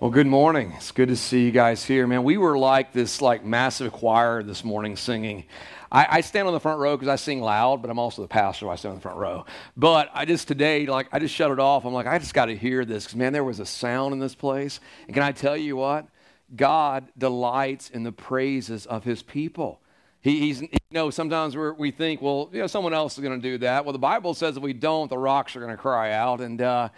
Well, good morning. It's good to see you guys here, man. We were like this like massive choir this morning singing. I, I stand on the front row because I sing loud, but I'm also the pastor. So I stand on the front row. But I just today, like, I just shut it off. I'm like, I just got to hear this because man, there was a sound in this place. And can I tell you what? God delights in the praises of His people. He, he's, you know, sometimes we we think, well, you know, someone else is going to do that. Well, the Bible says if we don't, the rocks are going to cry out. And uh,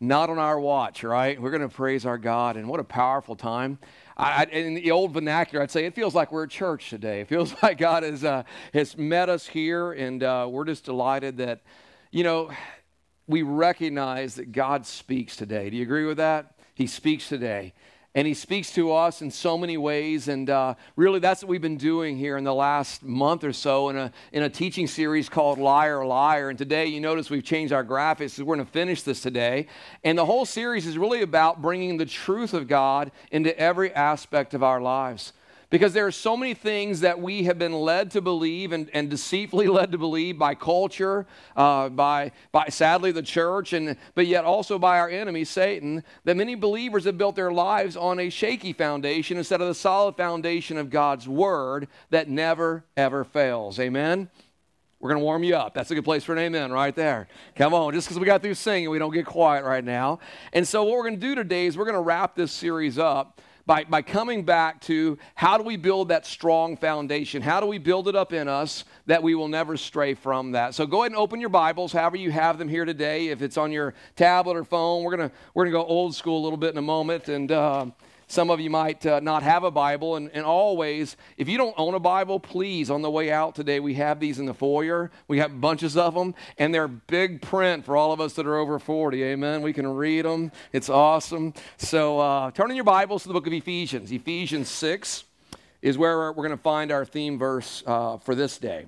not on our watch, right? We're going to praise our God, and what a powerful time. I, in the old vernacular, I'd say it feels like we're at church today. It feels like God has, uh, has met us here, and uh, we're just delighted that, you know, we recognize that God speaks today. Do you agree with that? He speaks today and he speaks to us in so many ways. And uh, really, that's what we've been doing here in the last month or so in a, in a teaching series called Liar, Liar. And today, you notice we've changed our graphics. We're going to finish this today. And the whole series is really about bringing the truth of God into every aspect of our lives. Because there are so many things that we have been led to believe and, and deceitfully led to believe by culture, uh, by, by sadly the church, and, but yet also by our enemy, Satan, that many believers have built their lives on a shaky foundation instead of the solid foundation of God's word that never, ever fails. Amen? We're going to warm you up. That's a good place for an amen right there. Come on, just because we got through singing, we don't get quiet right now. And so, what we're going to do today is we're going to wrap this series up by, by coming back to how do we build that strong foundation? How do we build it up in us that we will never stray from that? So go ahead and open your Bibles, however you have them here today. If it's on your tablet or phone, we're gonna we're gonna go old school a little bit in a moment, and uh, some of you might uh, not have a Bible, and, and always, if you don't own a Bible, please, on the way out today, we have these in the foyer. We have bunches of them, and they're big print for all of us that are over 40. Amen. We can read them. It's awesome. So uh, turn in your Bibles to the book of Ephesians. Ephesians 6 is where we're, going to find our theme verse uh, for this day.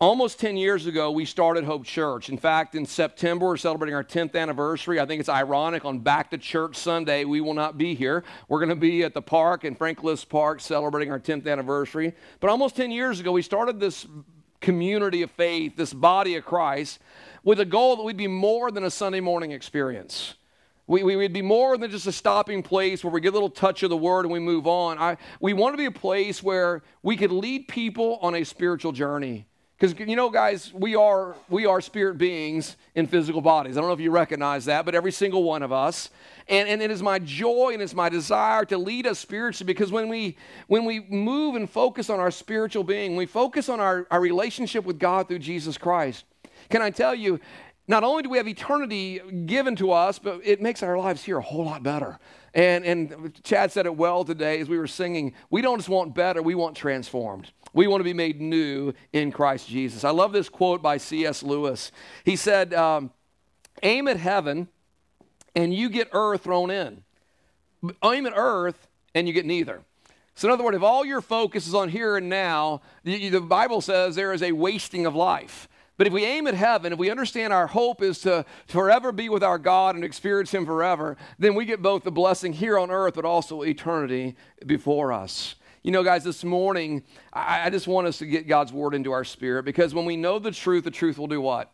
Almost 10 years ago, we started Hope Church. In fact, in September, we're celebrating our 10th anniversary. I think it's ironic on Back to Church Sunday, we will not be here. We're going to be at the park in Frank Liske Park celebrating our 10th anniversary. But almost 10 years ago, we started this community of faith, this body of Christ, with a goal that we'd be more than a Sunday morning experience. We, we would be more than just a stopping place where we get a little touch of the word and we move on. I, we want to be a place where we could lead people on a spiritual journey. Because you know, guys, we are we are spirit beings in physical bodies. I don't know if you recognize that, but every single one of us. And, and it is my joy and it's my desire to lead us spiritually because when we when we move and focus on our spiritual being, we focus on our, our relationship with God through Jesus Christ. Can I tell you, not only do we have eternity given to us, but it makes our lives here a whole lot better. And, and Chad said it well today as we were singing. We don't just want better, we want transformed. We want to be made new in Christ Jesus. I love this quote by C.S. Lewis. He said, um, Aim at heaven and you get earth thrown in. Aim at earth and you get neither. So, in other words, if all your focus is on here and now, the, the Bible says there is a wasting of life. But if we aim at heaven, if we understand our hope is to forever be with our God and experience Him forever, then we get both the blessing here on earth, but also eternity before us. You know, guys, this morning, I, I, just want us to get God's word into our spirit because when we know the truth, the truth will do what?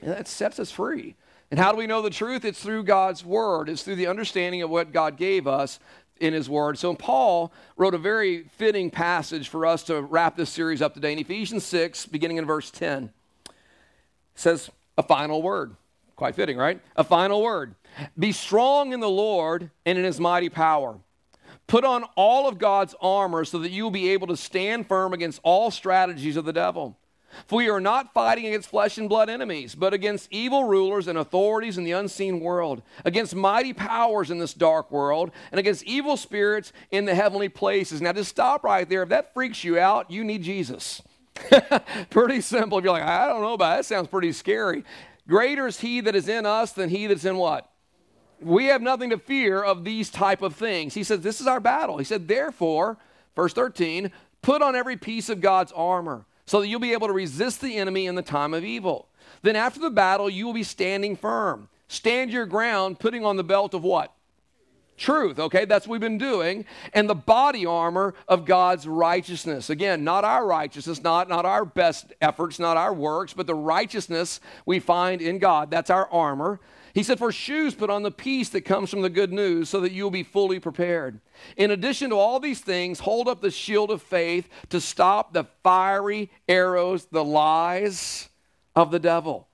It sets us free. And how do we know the truth? It's through God's word, it's through the understanding of what God gave us in his word. So Paul wrote a very fitting passage for us to wrap this series up today. In Ephesians 6, beginning in verse 10, says a final word. Quite fitting, right? A final word. Be strong in the Lord and in his mighty power. Put on all of God's armor so that you will be able to stand firm against all strategies of the devil. For we are not fighting against flesh and blood enemies, but against evil rulers and authorities in the unseen world, against mighty powers in this dark world, and against evil spirits in the heavenly places. Now, just stop right there. If that freaks you out, you need Jesus. pretty simple. If you're like, I don't know about it, that sounds pretty scary. Greater is he that is in us than he that's in what? We have nothing to fear of these type of things. He says, This is our battle. He said, Therefore, verse 13, put on every piece of God's armor so that you'll be able to resist the enemy in the time of evil. Then after the battle, you will be standing firm. Stand your ground, putting on the belt of what? Truth, okay? That's what we've been doing. And the body armor of God's righteousness. Again, not our righteousness, not, not our best efforts, not our works, but the righteousness we find in God. That's our armor He said, For shoes, put on the peace that comes from the good news so that you will be fully prepared. In addition to all these things, hold up the shield of faith to stop the fiery arrows, the lies of the devil.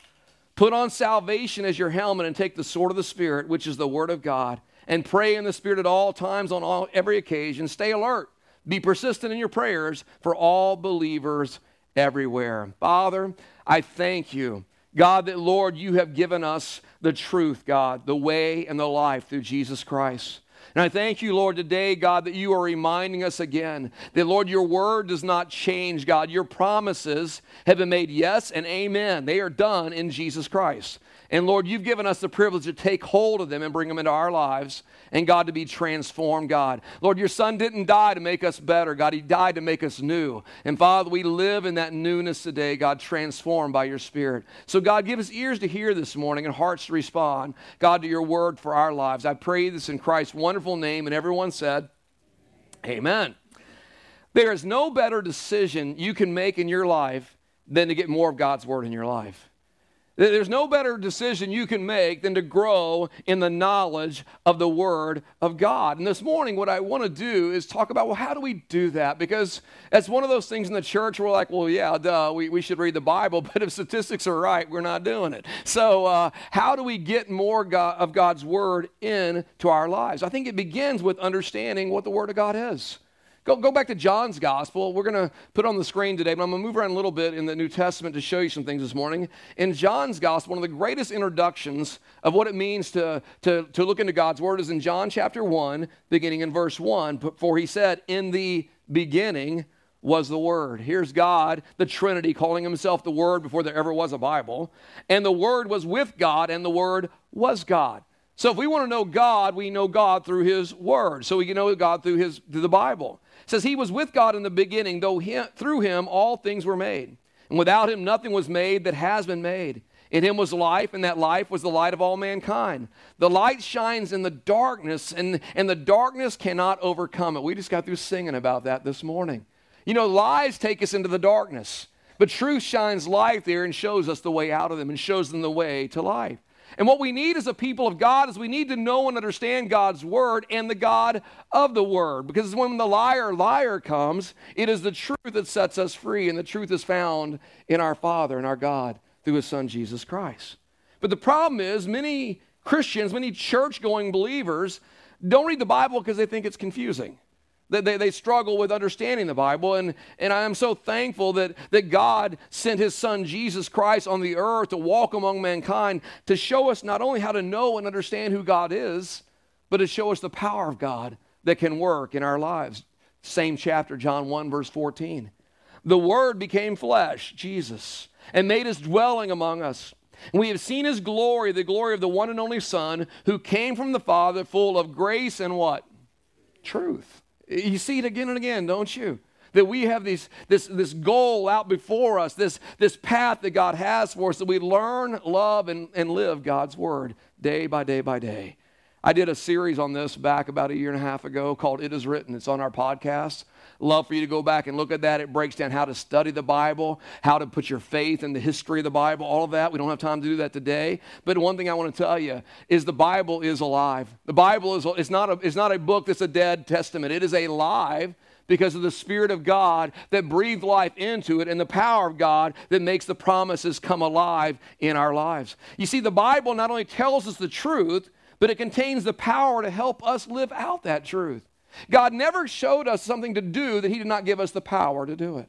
Put on salvation as your helmet and take the sword of the Spirit, which is the word of God, and pray in the Spirit at all times on all, every occasion. Stay alert. Be persistent in your prayers for all believers everywhere. Father, I thank you God, that Lord, you have given us the truth, God, the way and the life through Jesus Christ. And I thank you, Lord, today, God, that you are reminding us again that, Lord, your word does not change, God. Your promises have been made yes and amen. They are done in Jesus Christ. And Lord, you've given us the privilege to take hold of them and bring them into our lives and God to be transformed, God. Lord, your son didn't die to make us better, God. He died to make us new. And Father, we live in that newness today, God, transformed by your Spirit. So, God, give us ears to hear this morning and hearts to respond, God, to your word for our lives. I pray this in Christ's wonderful name. And everyone said, Amen. There is no better decision you can make in your life than to get more of God's word in your life. There's no better decision you can make than to grow in the knowledge of the Word of God. And this morning, what I want to do is talk about, well, how do we do that? Because it's one of those things in the church where we're like, well, yeah, duh, we, we should read the Bible, but if statistics are right, we're not doing it. So, uh, how do we get more God, of God's Word into our lives? I think it begins with understanding what the Word of God is. Go, go back to John's gospel. We're going to put on the screen today, but I'm going to move around a little bit in the New Testament to show you some things this morning. In John's gospel, one of the greatest introductions of what it means to, to, to look into God's word is in John chapter 1, beginning in verse 1. For he said, In the beginning was the Word. Here's God, the Trinity, calling himself the Word before there ever was a Bible. And the Word was with God, and the Word was God. So if we want to know God, we know God through His Word. So we can know God through His through the Bible. It says he was with God in the beginning, though he, through him all things were made. And without him nothing was made that has been made. In him was life, and that life was the light of all mankind. The light shines in the darkness, and, and the darkness cannot overcome it. We just got through singing about that this morning. You know, lies take us into the darkness, but truth shines light there and shows us the way out of them and shows them the way to life. And what we need as a people of God is we need to know and understand God's word and the God of the word. Because when the liar, liar comes, it is the truth that sets us free, and the truth is found in our Father and our God through his Son, Jesus Christ. But the problem is, many Christians, many church going believers, don't read the Bible because they think it's confusing. They, they, they, struggle with understanding the Bible. And, and I am so thankful that, that God sent his son Jesus Christ on the earth to walk among mankind to show us not only how to know and understand who God is, but to show us the power of God that can work in our lives. Same chapter, John 1, verse 14. The Word became flesh, Jesus, and made his dwelling among us. And we have seen his glory, the glory of the one and only Son, who came from the Father, full of grace and what? Truth. You see it again and again, don't you? That we have these, this, this goal out before us, this, this path that God has for us, that we learn, love, and, and live God's Word day by day by day. I did a series on this back about a year and a half ago called It Is Written. It's on our podcast. Love for you to go back and look at that. It breaks down how to study the Bible, how to put your faith in the history of the Bible, all of that. We don't have time to do that today. But one thing I want to tell you is the Bible is alive. The Bible is it's not a, it's not a book that's a dead testament. It is alive because of the Spirit of God that breathed life into it and the power of God that makes the promises come alive in our lives. You see, the Bible not only tells us the truth, but it contains the power to help us live out that truth. God never showed us something to do that He did not give us the power to do it.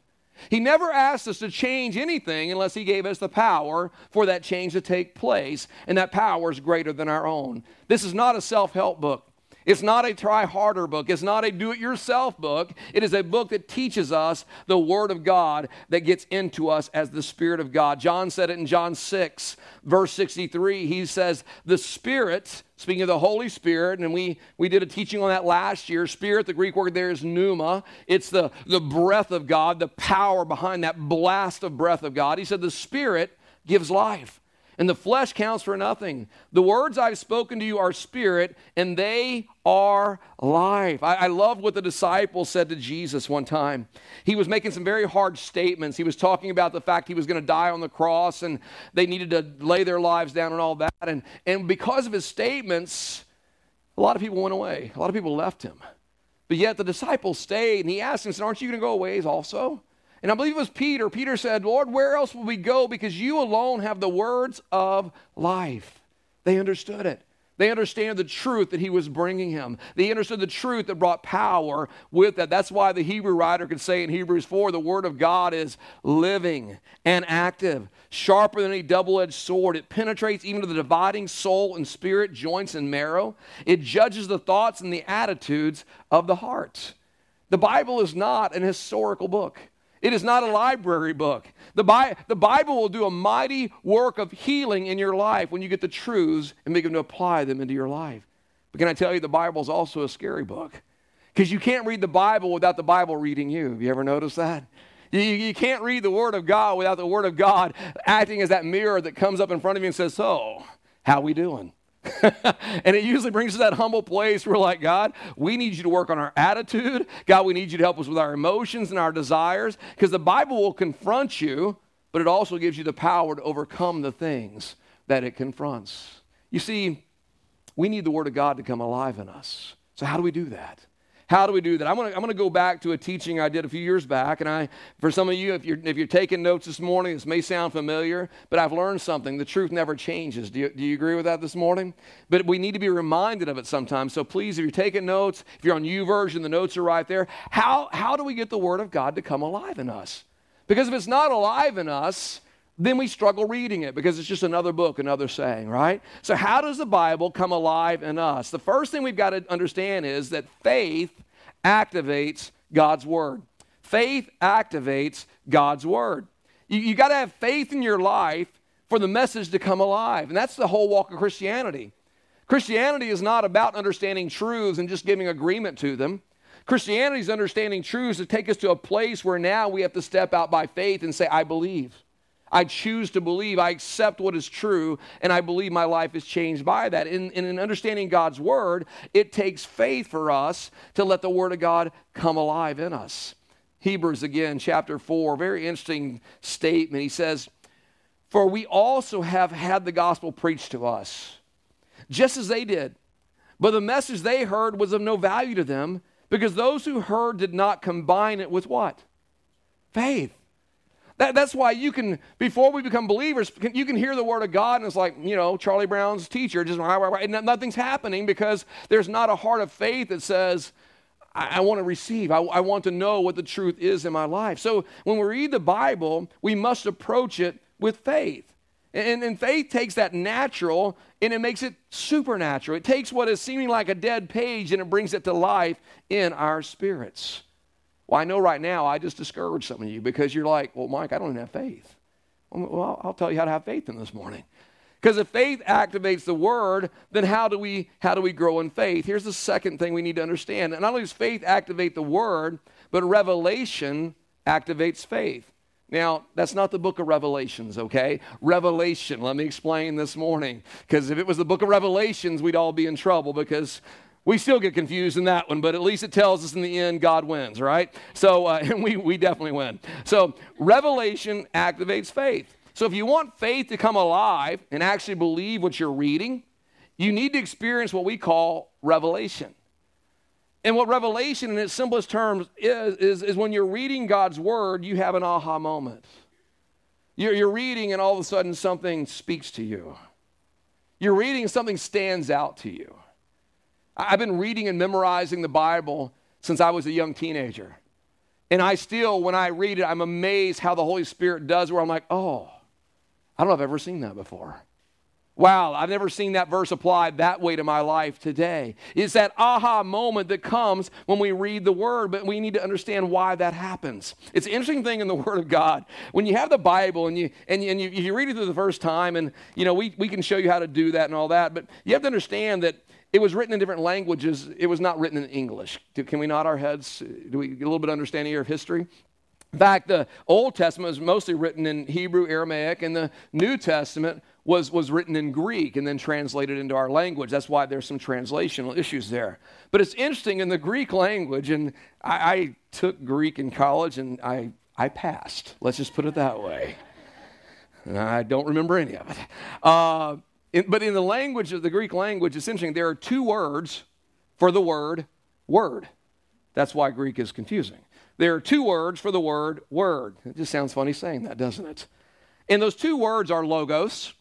He never asked us to change anything unless He gave us the power for that change to take place, and that power is greater than our own. This is not a self help book. It's not a try harder book. It's not a do it yourself book. It is a book that teaches us the Word of God that gets into us as the Spirit of God. John said it in John 6, verse 63. He says, The Spirit, speaking of the Holy Spirit, and we, we did a teaching on that last year. Spirit, the Greek word there is pneuma. It's the, the breath of God, the power behind that blast of breath of God. He said, The Spirit gives life. And the flesh counts for nothing. The words I've spoken to you are spirit, and they are life. I, I love what the disciples said to Jesus one time. He was making some very hard statements. He was talking about the fact he was going to die on the cross, and they needed to lay their lives down and all that. And, and because of his statements, a lot of people went away, a lot of people left him. But yet the disciples stayed, and he asked them, said, Aren't you going to go away also? And I believe it was Peter. Peter said, Lord, where else will we go? Because you alone have the words of life. They understood it. They understand the truth that he was bringing him. They understood the truth that brought power with that. That's why the Hebrew writer could say in Hebrews 4 the word of God is living and active, sharper than any double edged sword. It penetrates even to the dividing soul and spirit, joints and marrow. It judges the thoughts and the attitudes of the heart. The Bible is not an historical book. It is not a library book. The, Bi- the Bible will do a mighty work of healing in your life when you get the truths and begin to apply them into your life. But can I tell you, the Bible is also a scary book because you can't read the Bible without the Bible reading you. Have you ever noticed that? You, you can't read the Word of God without the Word of God acting as that mirror that comes up in front of you and says, So, how we doing? and it usually brings us to that humble place where we're like, God, we need you to work on our attitude. God, we need you to help us with our emotions and our desires. Because the Bible will confront you, but it also gives you the power to overcome the things that it confronts. You see, we need the Word of God to come alive in us. So, how do we do that? How do we do that? I'm going to I'm to go back to a teaching I did a few years back. And I, for some of you, if you're, if you're taking notes this morning, this may sound familiar, but I've learned something. The truth never changes. Do you, do you agree with that this morning? But we need to be reminded of it sometimes. So please, if you're taking notes, if you're on YouVersion, the notes are right there. How, how do we get the Word of God to come alive in us? Because if it's not alive in us, then we struggle reading it because it's just another book, another saying, right? So, how does the Bible come alive in us? The first thing we've got to understand is that faith activates God's Word. Faith activates God's Word. You, you got to have faith in your life for the message to come alive. And that's the whole walk of Christianity. Christianity is not about understanding truths and just giving agreement to them. Christianity is understanding truths to take us to a place where now we have to step out by faith and say, I believe. I choose to believe. I accept what is true, and I believe my life is changed by that. In, in understanding God's word, it takes faith for us to let the word of God come alive in us. Hebrews again, chapter 4, very interesting statement. He says, For we also have had the gospel preached to us, just as they did. But the message they heard was of no value to them because those who heard did not combine it with what? Faith. That, that's why you can, before we become believers, you can hear the word of God and it's like, you know, Charlie Brown's teacher, just and nothing's happening because there's not a heart of faith that says, I, I want to receive. I, I want to know what the truth is in my life. So when we read the Bible, we must approach it with faith. And, and, faith takes that natural and it makes it supernatural. It takes what is seeming like a dead page and it brings it to life in our spirits. Well, I know right now I just discouraged some of you because you're like, well, Mike, I don't even have faith. Well, I'll tell you how to have faith in this morning. Because if faith activates the word, then how do we how do we grow in faith? Here's the second thing we need to understand. And not only does faith activate the word, but revelation activates faith. Now, that's not the book of Revelations, okay? Revelation, let me explain this morning. Because if it was the book of Revelations, we'd all be in trouble because we still get confused in that one, but at least it tells us in the end God wins, right? So, uh, and we, we definitely win. So, revelation activates faith. So, if you want faith to come alive and actually believe what you're reading, you need to experience what we call revelation. And what revelation, in its simplest terms, is, is, is when you're reading God's word, you have an aha moment. You're, you're reading, and all of a sudden, something speaks to you. You're reading, something stands out to you. I've been reading and memorizing the Bible since I was a young teenager. And I still, when I read it, I'm amazed how the Holy Spirit does, where I'm like, oh, I don't know if I've ever seen that before. Wow, I've never seen that verse applied that way to my life today. It's that aha moment that comes when we read the Word, but we need to understand why that happens. It's an interesting thing in the Word of God. When you have the Bible and you and and you, you read it through the first time, and you know we, we can show you how to do that and all that, but you have to understand that it was written in different languages. It was not written in English. Can we nod our heads? Do we get a little bit of understanding here of history? In fact, the Old Testament was mostly written in Hebrew, Aramaic, and the New Testament was, was written in Greek and then translated into our language. That's why there's some translational issues there. But it's interesting in the Greek language, and I, I took Greek in college and I, I passed. Let's just put it that way. I don't remember any of it. Uh, in, but in the language of the Greek language, it's interesting. There are two words for the word word. That's why Greek is confusing. There are two words for the word word. It just sounds funny saying that, doesn't it? And those two words are logos.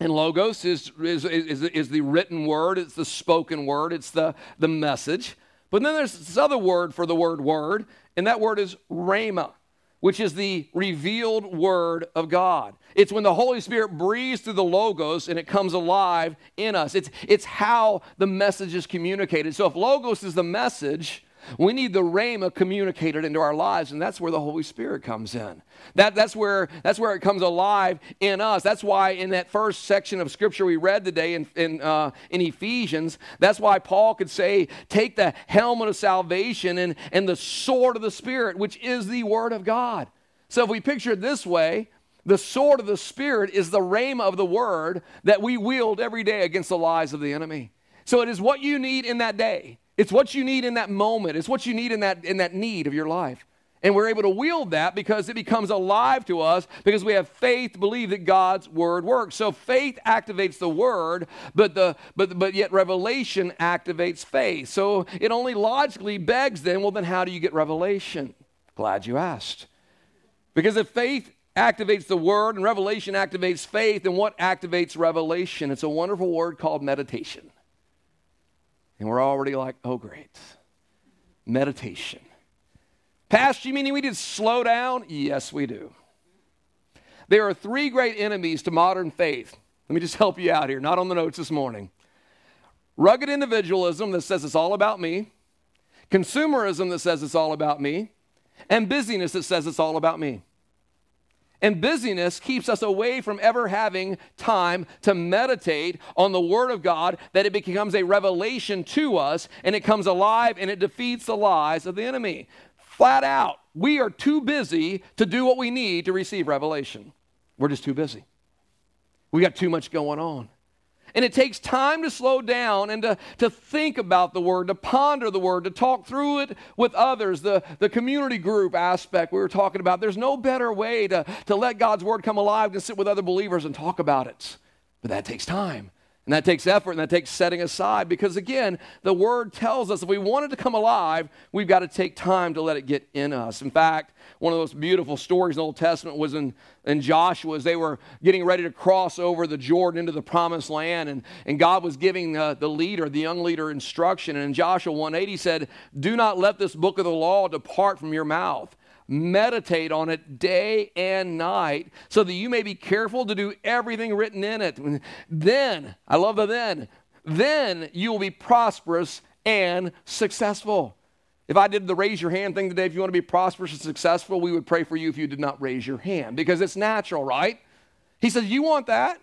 And logos is, is, is, is the written word, it's the spoken word, it's the, the message. But then there's this other word for the word word, and that word is rhema which is the revealed word of God. It's when the Holy Spirit breathes through the Logos and it comes alive in us. It's, it's how the message is communicated. So if Logos is the message, we need the Rhema communicated into our lives, and that's where the Holy Spirit comes in. That, that's, where, that's where it comes alive in us. That's why in that first section of Scripture we read today in, in, uh, in Ephesians, that's why Paul could say, Take the helmet of salvation and, and the sword of the Spirit, which is the Word of God. So if we picture it this way, the sword of the Spirit is the rhema of the Word that we wield every day against the lies of the enemy. So it is what you need in that day. It's what you need in that moment. It's what you need in that, in that need of your life. And we're able to wield that because it becomes alive to us because we have faith to believe that God's word works. So faith activates the word, but the but but yet revelation activates faith. So it only logically begs then, well then how do you get revelation? Glad you asked. Because if faith activates the word and revelation activates faith, then what activates revelation? It's a wonderful word called meditation. And we're already like, oh, great. Meditation. Pastor, you mean we need to slow down? Yes, we do. There are three great enemies to modern faith. Let me just help you out here, not on the notes this morning. Rugged individualism that says it's all about me, consumerism that says it's all about me, and busyness that says it's all about me. And busyness keeps us away from ever having time to meditate on the Word of God, that it becomes a revelation to us and it comes alive and it defeats the lies of the enemy. Flat out, we are too busy to do what we need to receive revelation. We're just too busy. We got too much going on. And it takes time to slow down and to, to think about the word, to ponder the word, to talk through it with others. The, the community group aspect we were talking about, there's no better way to, to let God's word come alive than sit with other believers and talk about it. But that takes time. And that takes effort and that takes setting aside because, again, the word tells us if we want it to come alive, we've got to take time to let it get in us. In fact, one of those beautiful stories in the Old Testament was in, in Joshua as they were getting ready to cross over the Jordan into the promised land. And, and God was giving uh, the leader, the young leader, instruction. And in Joshua 1:8, he said, Do not let this book of the law depart from your mouth meditate on it day and night so that you may be careful to do everything written in it. Then, I love the then, then you will be prosperous and successful. If I did the raise your hand thing today, if you want to be prosperous and successful, we would pray for you if you did not raise your hand because it's natural, right? He says, You want that?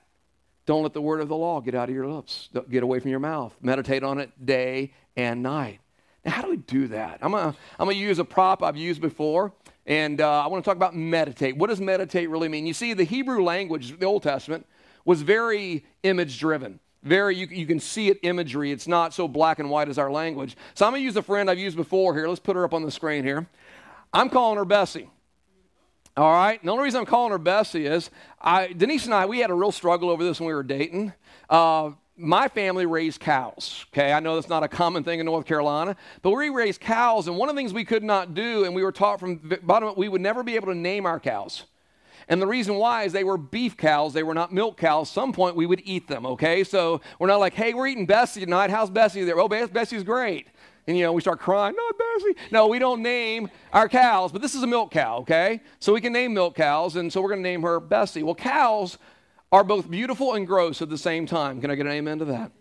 Don't let the word of the law get out of your lips, get away from your mouth. Meditate on it day and night. Now, how do we do that? I'm going to I'm gonna use a prop I've used before. And uh, I want to talk about meditate. What does meditate really mean? You see, the Hebrew language, the Old Testament, was very image driven. Very, you, you can see it imagery. It's not so black and white as our language. So I'm going to use a friend I've used before here. Let's put her up on the screen here. I'm calling her Bessie. All right. And the only reason I'm calling her Bessie is I, Denise and I, we had a real struggle over this when we were dating. Uh, my family raised cows. Okay, I know that's not a common thing in North Carolina, but we raised cows, and one of the things we could not do, and we were taught from bottom up, we would never be able to name our cows. And the reason why is they were beef cows, they were not milk cows. Some point we would eat them, okay? So we're not like, hey, we're eating Bessie tonight. How's Bessie there? Oh, Bessie's great. And you know, we start crying, not Bessie. No, we don't name our cows, but this is a milk cow, okay? So we can name milk cows, and so we're gonna name her Bessie. Well, cows are both beautiful and gross at the same time. Can I get an amen to that?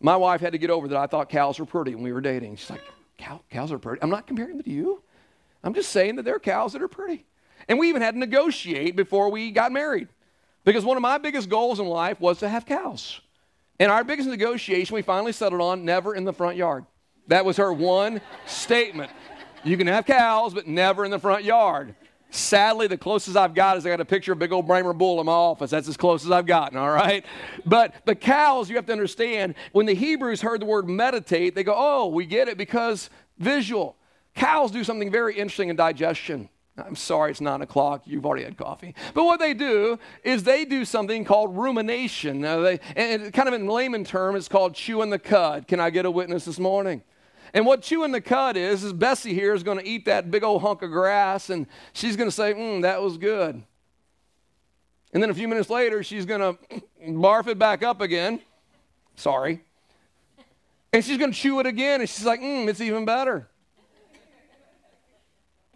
My wife had to get over that I thought cows were pretty when we were dating. She's like, Cow, cows are pretty. I'm not comparing them to you. I'm just saying that there are cows that are pretty. And we even had to negotiate before we got married. Because one of my biggest goals in life was to have cows. And our biggest negotiation, we finally settled on never in the front yard. That was her one statement. You can have cows, but never in the front yard. Sadly, the closest I've got is I got a picture of big old Brahma bull in my office. That's as close as I've gotten, all right? But the cows, you have to understand, when the Hebrews heard the word meditate, they go, oh, we get it because visual. Cows do something very interesting in digestion. I'm sorry, it's nine o'clock. You've already had coffee. But what they do is they do something called rumination. Now they, and kind of in layman term, it's called chewing the cud. Can I get a witness this morning? And what chewing the cud is, is Bessie here is going to eat that big old hunk of grass and she's going to say, mm, that was good. And then a few minutes later, she's going to barf it back up again. Sorry. And she's going to chew it again and she's like, mm, it's even better.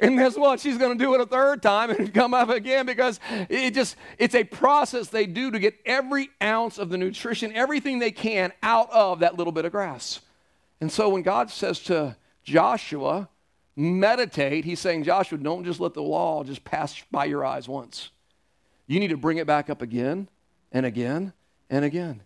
And guess what? She's going to do it a third time and come up again because it just it's a process they do to get every ounce of the nutrition, everything they can out of that little bit of grass. And so when God says to Joshua, meditate, he's saying, Joshua, don't just let the law just pass by your eyes once. You need to bring it back up again and again and again.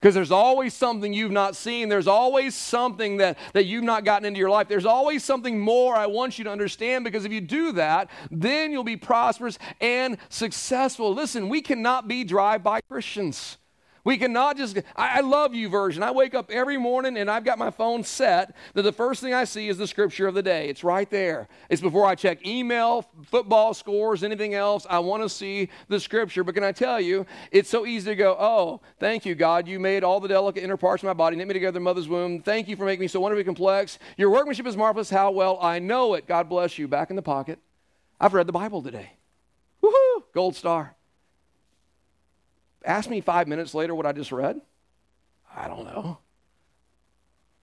Because there's always something you've not seen. There's always something that, that you've not gotten into your life. There's always something more I want you to understand because if you do that, then you'll be prosperous and successful. Listen, we cannot be drive by Christians. We cannot just, I, I love YouVersion. I wake up every morning and I've got my phone set that the first thing I see is the scripture of the day. It's right there. It's before I check email, football scores, anything else. I want to see the scripture. But can I tell you, it's so easy to go, oh, thank you, God. You made all the delicate inner parts of my body, knit me together in mother's womb. Thank you for making me so wonderfully complex. Your workmanship is marvelous. How well I know it. God bless you. Back in the pocket. I've read the Bible today. Woohoo! Gold star. Ask me five minutes later what I just read. I don't know.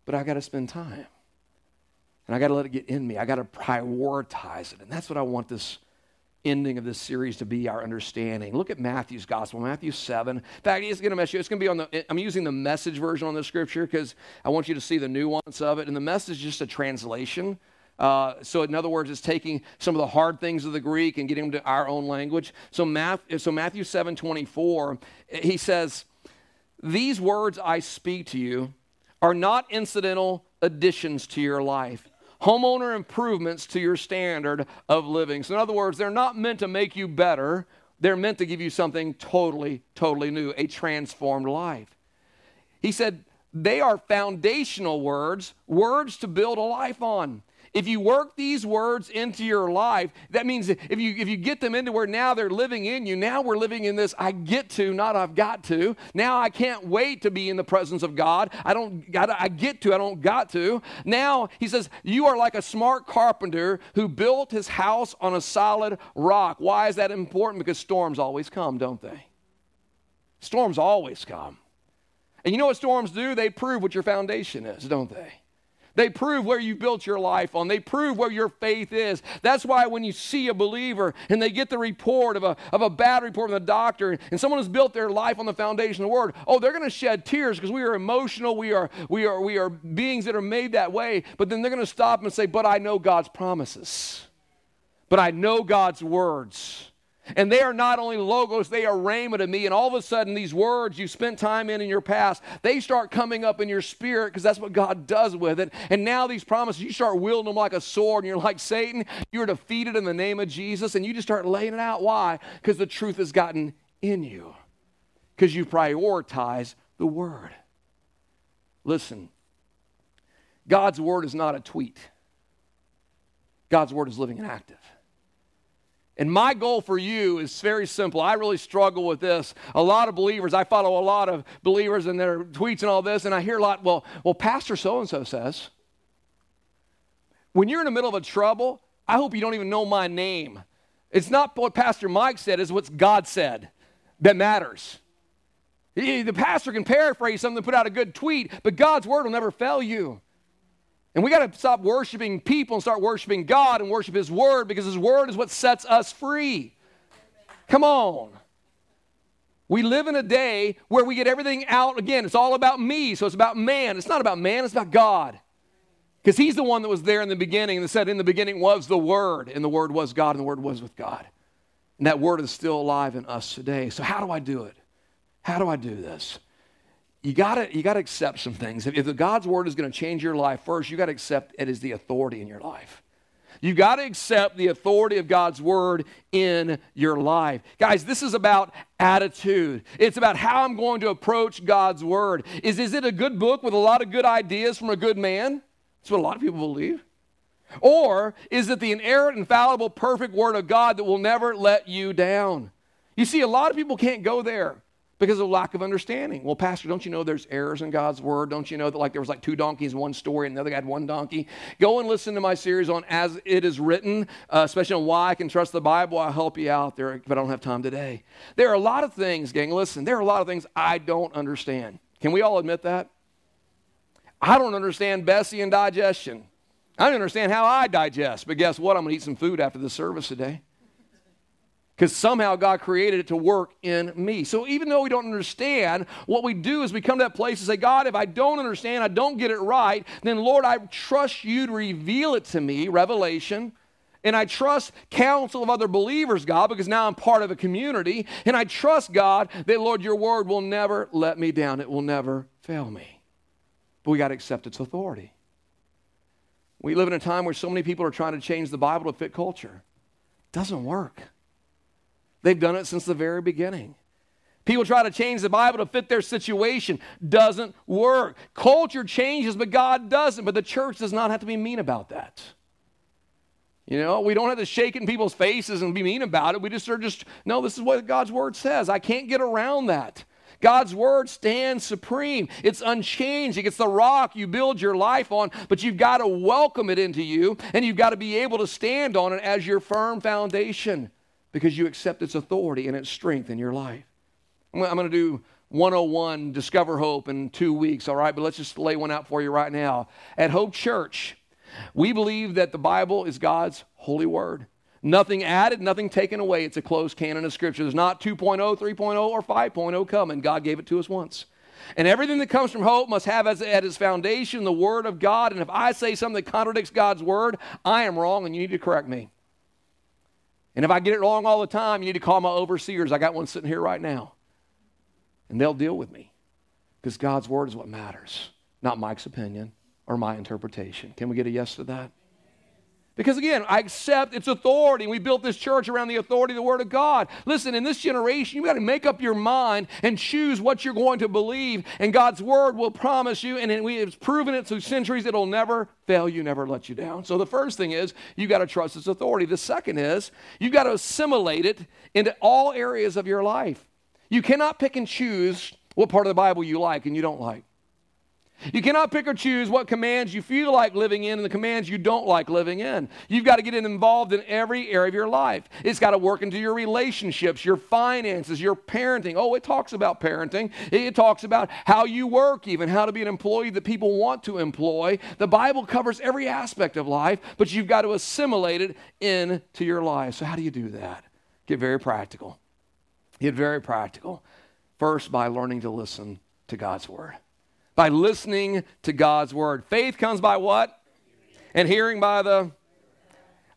But I got to spend time. And I got to let it get in me. I got to prioritize it. And that's what I want this ending of this series to be our understanding. Look at Matthew's gospel, Matthew 7. In fact, it's going to mess you. It's going to be on the, I'm using the message version on the scripture because I want you to see the nuance of it. And the message is just a translation. Uh, so, in other words, it's taking some of the hard things of the Greek and getting them to our own language. So, Matthew, so Matthew 7 24, he says, These words I speak to you are not incidental additions to your life, homeowner improvements to your standard of living. So, in other words, they're not meant to make you better, they're meant to give you something totally, totally new, a transformed life. He said, they are foundational words, words to build a life on. If you work these words into your life, that means if you if you get them into where now they're living in you, now we're living in this I get to, not I've got to. Now I can't wait to be in the presence of God. I don't I get to, I don't got to. Now he says, you are like a smart carpenter who built his house on a solid rock. Why is that important? Because storms always come, don't they? Storms always come. And you know what storms do? They prove what your foundation is, don't they? They prove where you built your life on. They prove where your faith is. That's why when you see a believer and they get the report of a, of a bad report from the doctor and someone has built their life on the foundation of the word, oh, they're going to shed tears because we are emotional. We are, we, are, we are beings that are made that way. But then they're going to stop and say, but I know God's promises. But I know God's words. And they are not only logos, they are rhema to me. And all of a sudden, these words you spent time in in your past, they start coming up in your spirit because that's what God does with it. And now these promises, you start wielding them like a sword, and you're like Satan, you're defeated in the name of Jesus, and you just start laying it out. Why? Because the truth has gotten in you, because you prioritize the word. Listen, God's word is not a tweet, God's word is living and active. And my goal for you is very simple. I really struggle with this. A lot of believers, I follow a lot of believers and their tweets and all this, and I hear a lot, well, well, Pastor so and so says. When you're in the middle of a trouble, I hope you don't even know my name. It's not what Pastor Mike said, it's what God said that matters. The pastor can paraphrase something, put out a good tweet, but God's word will never fail you. And we got to stop worshiping people and start worshiping God and worship His Word because His Word is what sets us free. Come on. We live in a day where we get everything out again. It's all about me, so it's about man. It's not about man, it's about God. Because He's the one that was there in the beginning and said, In the beginning was the Word, and the Word was God, and the Word was with God. And that Word is still alive in us today. So, how do I do it? How do I do this? You gotta you gotta accept some things. If, if God's word is going to change your life, first you got to accept it as the authority in your life. You've got to accept the authority of God's word in your life. Guys, this is about attitude. It's about how I'm going to approach God's word. Is, is it a good book with a lot of good ideas from a good man? That's what a lot of people believe. Or is it the inerrant, infallible, perfect word of God that will never let you down? You see, a lot of people can't go there because of lack of understanding. Well, Pastor, don't you know there's errors in God's word? Don't you know that like there was like two donkeys in one story and the other guy had one donkey? Go and listen to my series on As It Is Written, uh, especially on why I can trust the Bible. I'll help you out there, but I don't have time today. There are a lot of things, gang, listen, there are a lot of things I don't understand. Can we all admit that? I don't understand Bessie and digestion. I don't understand how I digest, but guess what? I'm going to eat some food after the service today because somehow God created it to work in me. So even though we don't understand, what we do is we come to that place and say, God, if I don't understand, I don't get it right, then Lord, I trust you to reveal it to me, revelation. And I trust counsel of other believers, God, because now I'm part of a community. And I trust, God, that, Lord, your word will never let me down. It will never fail me. But we got to accept its authority. We live in a time where so many people are trying to change the Bible to fit culture. It doesn't work. They've done it since the very beginning. People try to change the Bible to fit their situation. Doesn't work. Culture changes, but God doesn't. But the church does not have to be mean about that. You know, we don't have to shake it in people's faces and be mean about it. We just are just, no, this is what God's word says. I can't get around that. God's word stands supreme. It's unchanging. It's the rock you build your life on, but you've got to welcome it into you and you've got to be able to stand on it as your firm foundation because you accept its authority and its strength in your life. I'm going to do 101 Discover Hope in two weeks, all right? But let's just lay one out for you right now. At Hope Church, we believe that the Bible is God's holy word. Nothing added, nothing taken away. It's a closed canon of Scripture. There's not 2.0, 3.0, or 5.0 coming. God gave it to us once. And everything that comes from hope must have as, at its foundation the Word of God. And if I say something that contradicts God's Word, I am wrong and you need to correct me. And if I get it wrong all the time, you need to call my overseers. I got one sitting here right now. And they'll deal with me because God's word is what matters, not Mike's opinion or my interpretation. Can we get a yes to that? Because again, I accept its authority. We built this church around the authority of the Word of God. Listen, in this generation, you've got to make up your mind and choose what you're going to believe. And God's Word will promise you, and we have proven it through centuries, it'll never fail you, never let you down. So the first thing is you've got to trust its authority. The second is you've got to assimilate it into all areas of your life. You cannot pick and choose what part of the Bible you like and you don't like. You cannot pick or choose what commands you feel like living in and the commands you don't like living in. You've got to get involved in every area of your life. It's got to work into your relationships, your finances, your parenting. Oh, it talks about parenting. It talks about how you work, even how to be an employee that people want to employ. The Bible covers every aspect of life, but you've got to assimilate it into your life. So, how do you do that? Get very practical. Get very practical. First, by learning to listen to God's Word by listening to God's word. Faith comes by what? And hearing by the.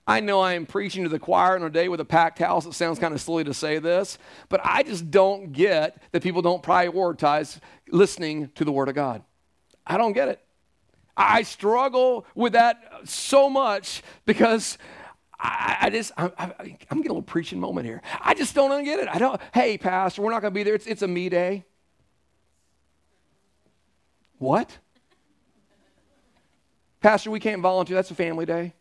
I know I am preaching to the choir on a day with a packed house. It sounds kind of silly to say this, but I just don't get that people don't prioritize listening to the Word of God. I don't get it. I struggle with that so much because I, I just, I, am getting a little preaching moment here. I just don't get it. I don't, hey, Pastor, we're not going to be there. It's, it's a me day. What? Pastor, we can't volunteer. That's a family day.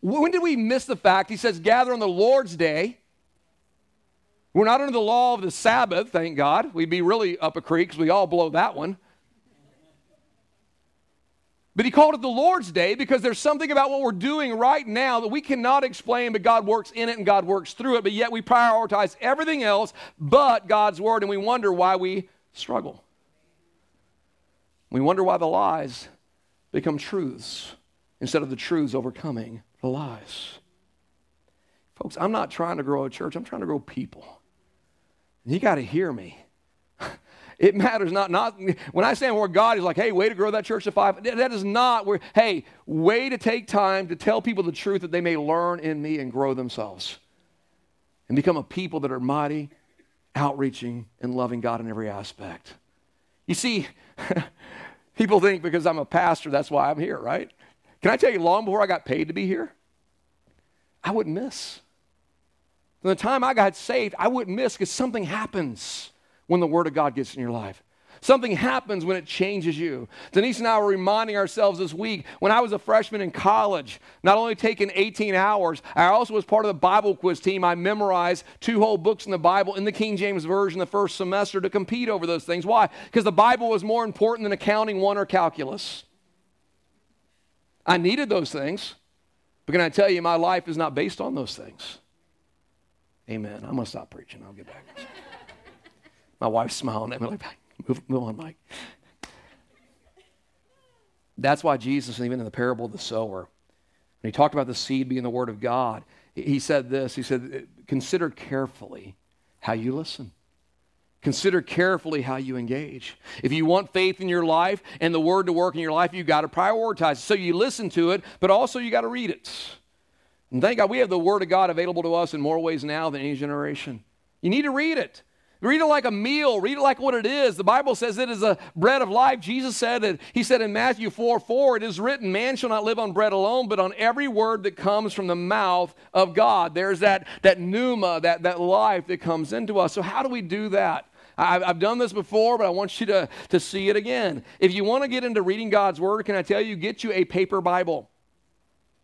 When did we miss the fact? He says, gather on the Lord's day. We're not under the law of the Sabbath, thank God. We'd be really up a creek because we all blow that one. But he called it the Lord's Day because there's something about what we're doing right now that we cannot explain, but God works in it and God works through it. But yet we prioritize everything else but God's Word, and we wonder why we struggle. We wonder why the lies become truths instead of the truths overcoming the lies. Folks, I'm not trying to grow a church, I'm trying to grow people. And you got to hear me. It matters not, not when I stand where God is like, hey, way to grow that church to five. That is not where, hey, way to take time to tell people the truth that they may learn in me and grow themselves and become a people that are mighty, outreaching, and loving God in every aspect. You see, People think because I'm a pastor, that's why I'm here, right? Can I tell you, long before I got paid to be here, I wouldn't miss. From the time I got saved, I wouldn't miss because something happens when the Word of God gets in your life. Something happens when it changes you. Denise and I were reminding ourselves this week when I was a freshman in college, not only taking 18 hours, I also was part of the Bible quiz team. I memorized two whole books in the Bible in the King James Version the first semester to compete over those things. Why? Because the Bible was more important than accounting one or calculus. I needed those things, but can I tell you, my life is not based on those things. Amen. I'm going to stop preaching. I'll get back. my wife's smiling at me like, Move, move on, Mike. That's why Jesus, even in the parable of the sower, when he talked about the seed being the word of God, he said this He said, Consider carefully how you listen. Consider carefully how you engage. If you want faith in your life and the word to work in your life, you've got to prioritize. So you listen to it, but also you got to read it. And thank God we have the word of God available to us in more ways now than any generation. You need to read it. Read it like a meal. Read it like what it is. The Bible says it is a bread of life. Jesus said it. He said in Matthew 4 4, it is written, Man shall not live on bread alone, but on every word that comes from the mouth of God. There's that, that pneuma, that, that life that comes into us. So, how do we do that? I've, I've done this before, but I want you to, to see it again. If you want to get into reading God's Word, can I tell you, get you a paper Bible.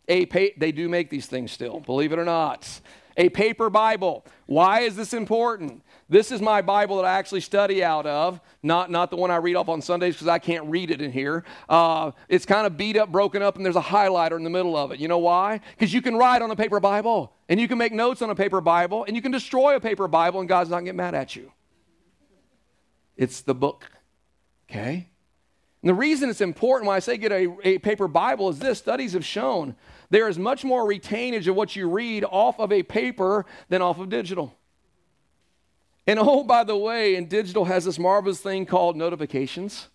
A pa- they do make these things still, believe it or not. A paper Bible. Why is this important? This is my Bible that I actually study out of, not, not the one I read off on Sundays because I can't read it in here. Uh, it's kind of beat up, broken up, and there's a highlighter in the middle of it. You know why? Because you can write on a paper Bible, and you can make notes on a paper Bible, and you can destroy a paper Bible, and God's not to get mad at you. It's the book, okay? And the reason it's important when I say get a, a paper Bible is this studies have shown there is much more retainage of what you read off of a paper than off of digital. And oh, by the way, and digital has this marvelous thing called notifications.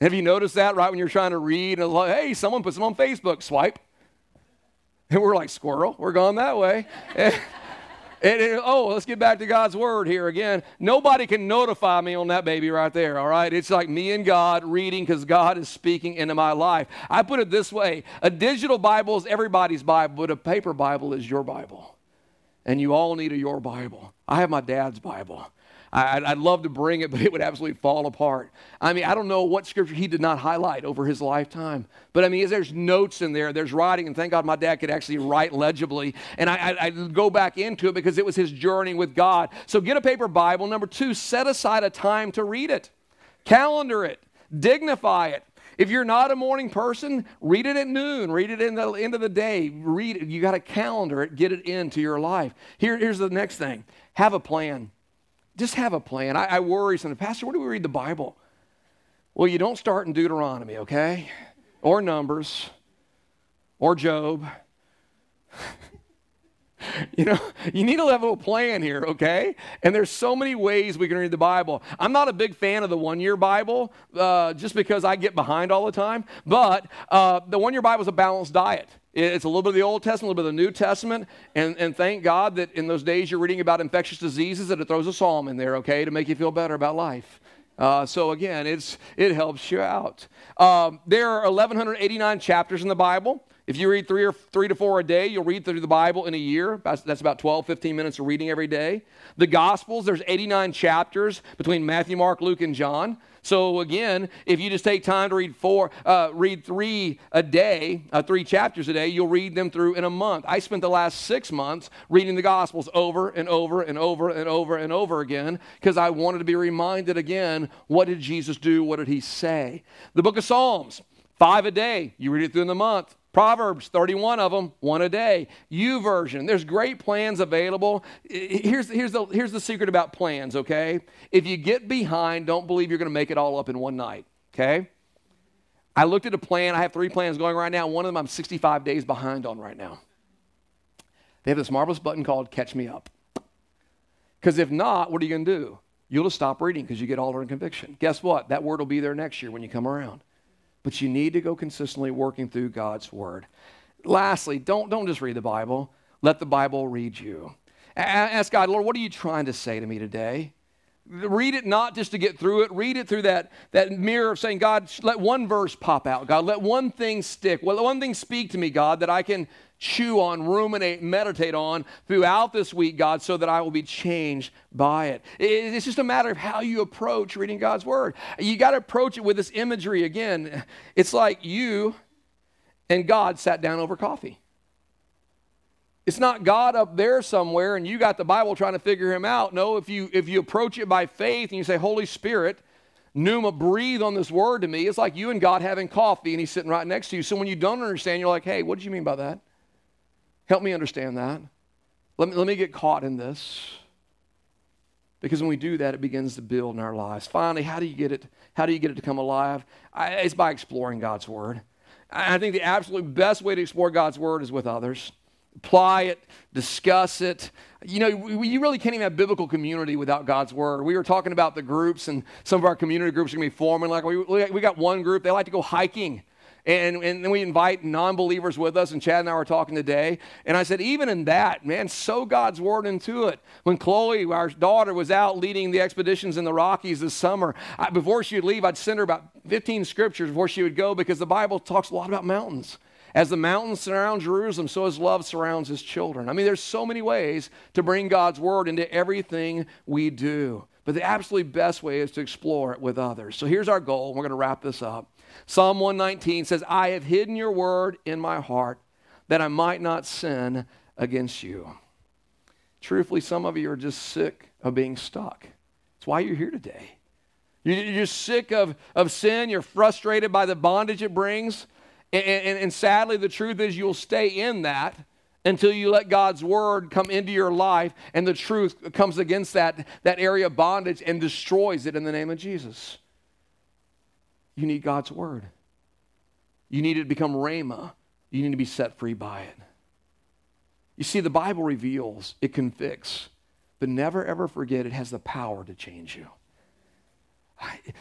Have you noticed that right when you're trying to read and like, hey, someone puts them on Facebook, swipe. And we're like, squirrel, we're going that way. and, and, oh, let's get back to God's word here again. Nobody can notify me on that baby right there, all right? It's like me and God reading because God is speaking into my life. I put it this way a digital Bible is everybody's Bible, but a paper Bible is your Bible and you all need a your Bible. I have my dad's Bible. I, would love to bring it, but it would absolutely fall apart. I mean, I don't know what scripture he did not highlight over his lifetime. But I mean, there's notes in there, there's writing, and thank God my dad could actually write legibly. And I, I, I go back into it because it was his journey with God. So get a paper Bible. Number two, set aside a time to read it, calendar it, dignify it. If you're not a morning person, read it at noon, read it in the end of the day. Read it. You got to calendar get it into your life. Here, here's the next thing have a plan. Just have a plan. I, I worry sometimes, Pastor, where do we read the Bible? Well, you don't start in Deuteronomy, okay? Or Numbers, or Job. you know, you need to have a plan here, okay? And there's so many ways we can read the Bible. I'm not a big fan of the one year Bible uh, just because I get behind all the time, but uh, the one year Bible is a balanced diet. It's a little bit of the Old Testament, a little bit of the New Testament, and, and thank God that in those days you're reading about infectious diseases that it throws a psalm in there, okay, to make you feel better about life. Uh, so again, it's, it helps you out. Um, there are 1,189 chapters in the Bible. If you read three or three to four a day, you'll read through the Bible in a year. That's about 12, 15 minutes of reading every day. The Gospels, there's 89 chapters between Matthew, Mark, Luke, and John. So again, if you just take time to read four, uh, read three a day, uh, three chapters a day, you'll read them through in a month. I spent the last six months reading the Gospels over and over and over and over and over again because I wanted to be reminded again what did Jesus do? What did he say? The book of Psalms, five a day. You read it through in the month. Proverbs, 31 of them, one a day. YouVersion. There's great plans available. Here's, here's, the, here's the secret about plans, okay? If you get behind, don't believe you're going to make it all up in one night, okay? I looked at a plan. I have three plans going right now. One of them I'm 65 days behind on right now. They have this marvelous button called Catch Me Up. Because if not, what are you going to do? You'll just stop reading because you get all in conviction. Guess what? That word will be there next year when you come around but you need to go consistently working through God's Word. Lastly, don't, don't just read the Bible, let the Bible read you. Ask God, Lord, what are you trying to say to me today? read it not just to get through it, read it through that, that mirror of saying, God, let one verse pop out. God, let one thing stick. Let one thing speak to me, God, that I can chew on, ruminate, meditate on throughout this week, God, so that I will be changed by it. It's just a matter of how you approach reading God's Word. You got to approach it with this imagery again. It's like you and God sat down over coffee. It's not God up there somewhere and you got the Bible trying to figure him out. No, if you if you approach it by faith and you say, Holy Spirit, Pneuma, breathe on this word to me, it's like you and God having coffee and he's sitting right next to you. So when you don't understand, you're like, hey, what did you mean by that? Help me understand that. Let me, let me get caught in this. Because when we do that, it begins to build in our lives. Finally, how do you get it? How do you get it to come alive? I, it's by exploring God's word. I think the absolute best way to explore God's word is with others apply it, discuss it. You know, we, you really can't even have biblical community without God's word. We were talking about the groups, and some of our community groups are going to be forming. Like, we, we got one group, they like to go hiking. And, and then we invite non believers with us, and Chad and I were talking today. And I said, even in that, man, sow God's word into it. When Chloe, our daughter, was out leading the expeditions in the Rockies this summer, I, before she would leave, I'd send her about 15 scriptures before she would go because the Bible talks a lot about mountains. As the mountains surround Jerusalem, so his love surrounds his children. I mean, there's so many ways to bring God's word into everything we do. But the absolutely best way is to explore it with others. So here's our goal. We're going to wrap this up. Psalm 119 says, I have hidden your word in my heart that I might not sin against you. Truthfully, some of you are just sick of being stuck. That's why you're here today. You're just sick of, of sin. You're frustrated by the bondage it brings. And, and, and sadly, the truth is you'll stay in that until you let God's word come into your life and the truth comes against that, that area of bondage and destroys it in the name of Jesus. You need God's word. You need it to become rhema. You need to be set free by it. You see, the Bible reveals, it convicts, but never ever forget it has the power to change you.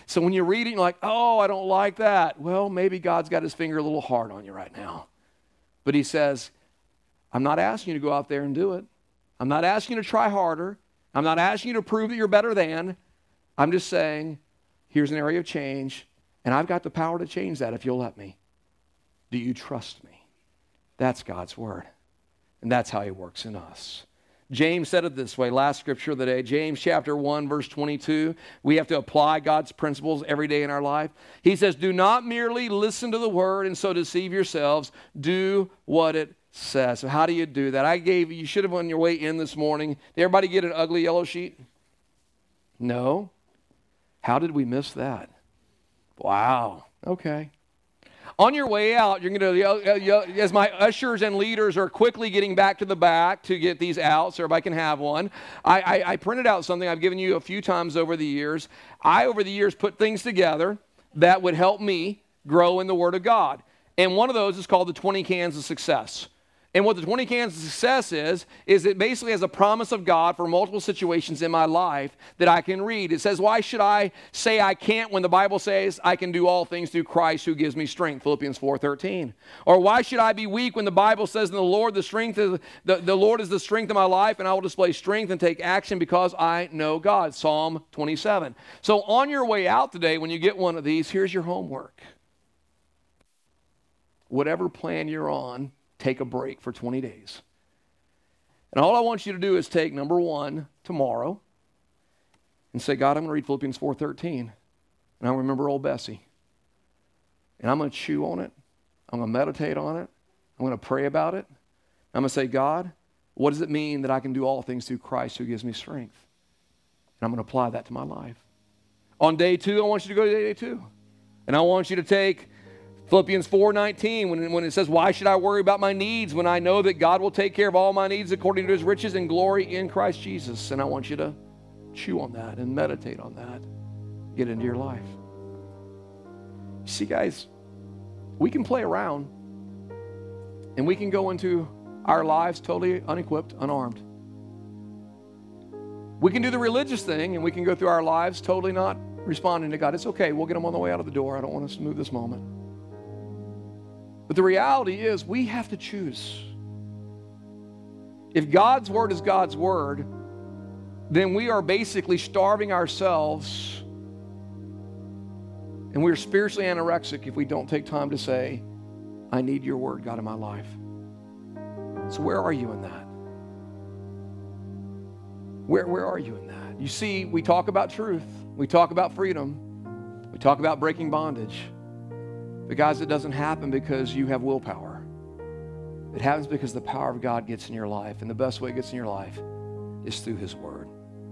So when you're reading, like, oh, I don't like that. Well, maybe God's got his finger a little hard on you right now. But he says, I'm not asking you to go out there and do it. I'm not asking you to try harder. I'm not asking you to prove that you're better than. I'm just saying, here's an area of change, and I've got the power to change that if you'll let me. Do you trust me? That's God's word. And that's how he works in us. James said it this way, last scripture of the day, James chapter 1, verse 22. We have to apply God's principles every day in our life. He says, Do not merely listen to the word and so deceive yourselves, do what it says. So, how do you do that? I gave you, should have on your way in this morning. Did everybody get an ugly yellow sheet? No. How did we miss that? Wow. Okay. On your way out, you're going to, as my ushers and leaders are quickly getting back to the back to get these out so everybody can have one, I, I, I printed out something I've given you a few times over the years. I, over the years, put things together that would help me grow in the Word of God. And one of those is called the 20 Cans of Success. And what the 20 cans of success is, is it basically has a promise of God for multiple situations in my life that I can read. It says, Why should I say I can't when the Bible says I can do all things through Christ who gives me strength? Philippians 4:13. Or why should I be weak when the Bible says in the Lord the strength is the, the Lord is the strength of my life, and I will display strength and take action because I know God. Psalm 27. So on your way out today, when you get one of these, here's your homework. Whatever plan you're on, take a break for 20 days. And all I want you to do is take number one tomorrow and say, God, I'm going to read Philippians 4.13. And I remember old Bessie. And I'm going to chew on it. I'm going to meditate on it. I'm going to pray about it. I'm going to say, God, what does it mean that I can do all things through Christ who gives me strength? And I'm going to apply that to my life. On day two, I want you to go to day two. And I want you to take Philippians 4:19 when, when it says why should I worry about my needs when I know that God will take care of all my needs according to his riches and glory in Christ Jesus? And I want you to chew on that and meditate on that. Get into your life. You see guys we can play around and we can go into our lives totally unequipped unarmed. We can do the religious thing and we can go through our lives totally not responding to God. It's okay. We'll get them on the way out of the door. I don't want us to move this moment but the reality is, we have to choose. If God's word is God's word, then we are basically starving ourselves and we're spiritually anorexic if we don't take time to say, I need your word, God, in my life. So, where are you in that? Where, where are you in that? You see, we talk about truth, we talk about freedom, we talk about breaking bondage. But, guys, it doesn't happen because you have willpower. It happens because the power of God gets in your life. And the best way it gets in your life is through His Word.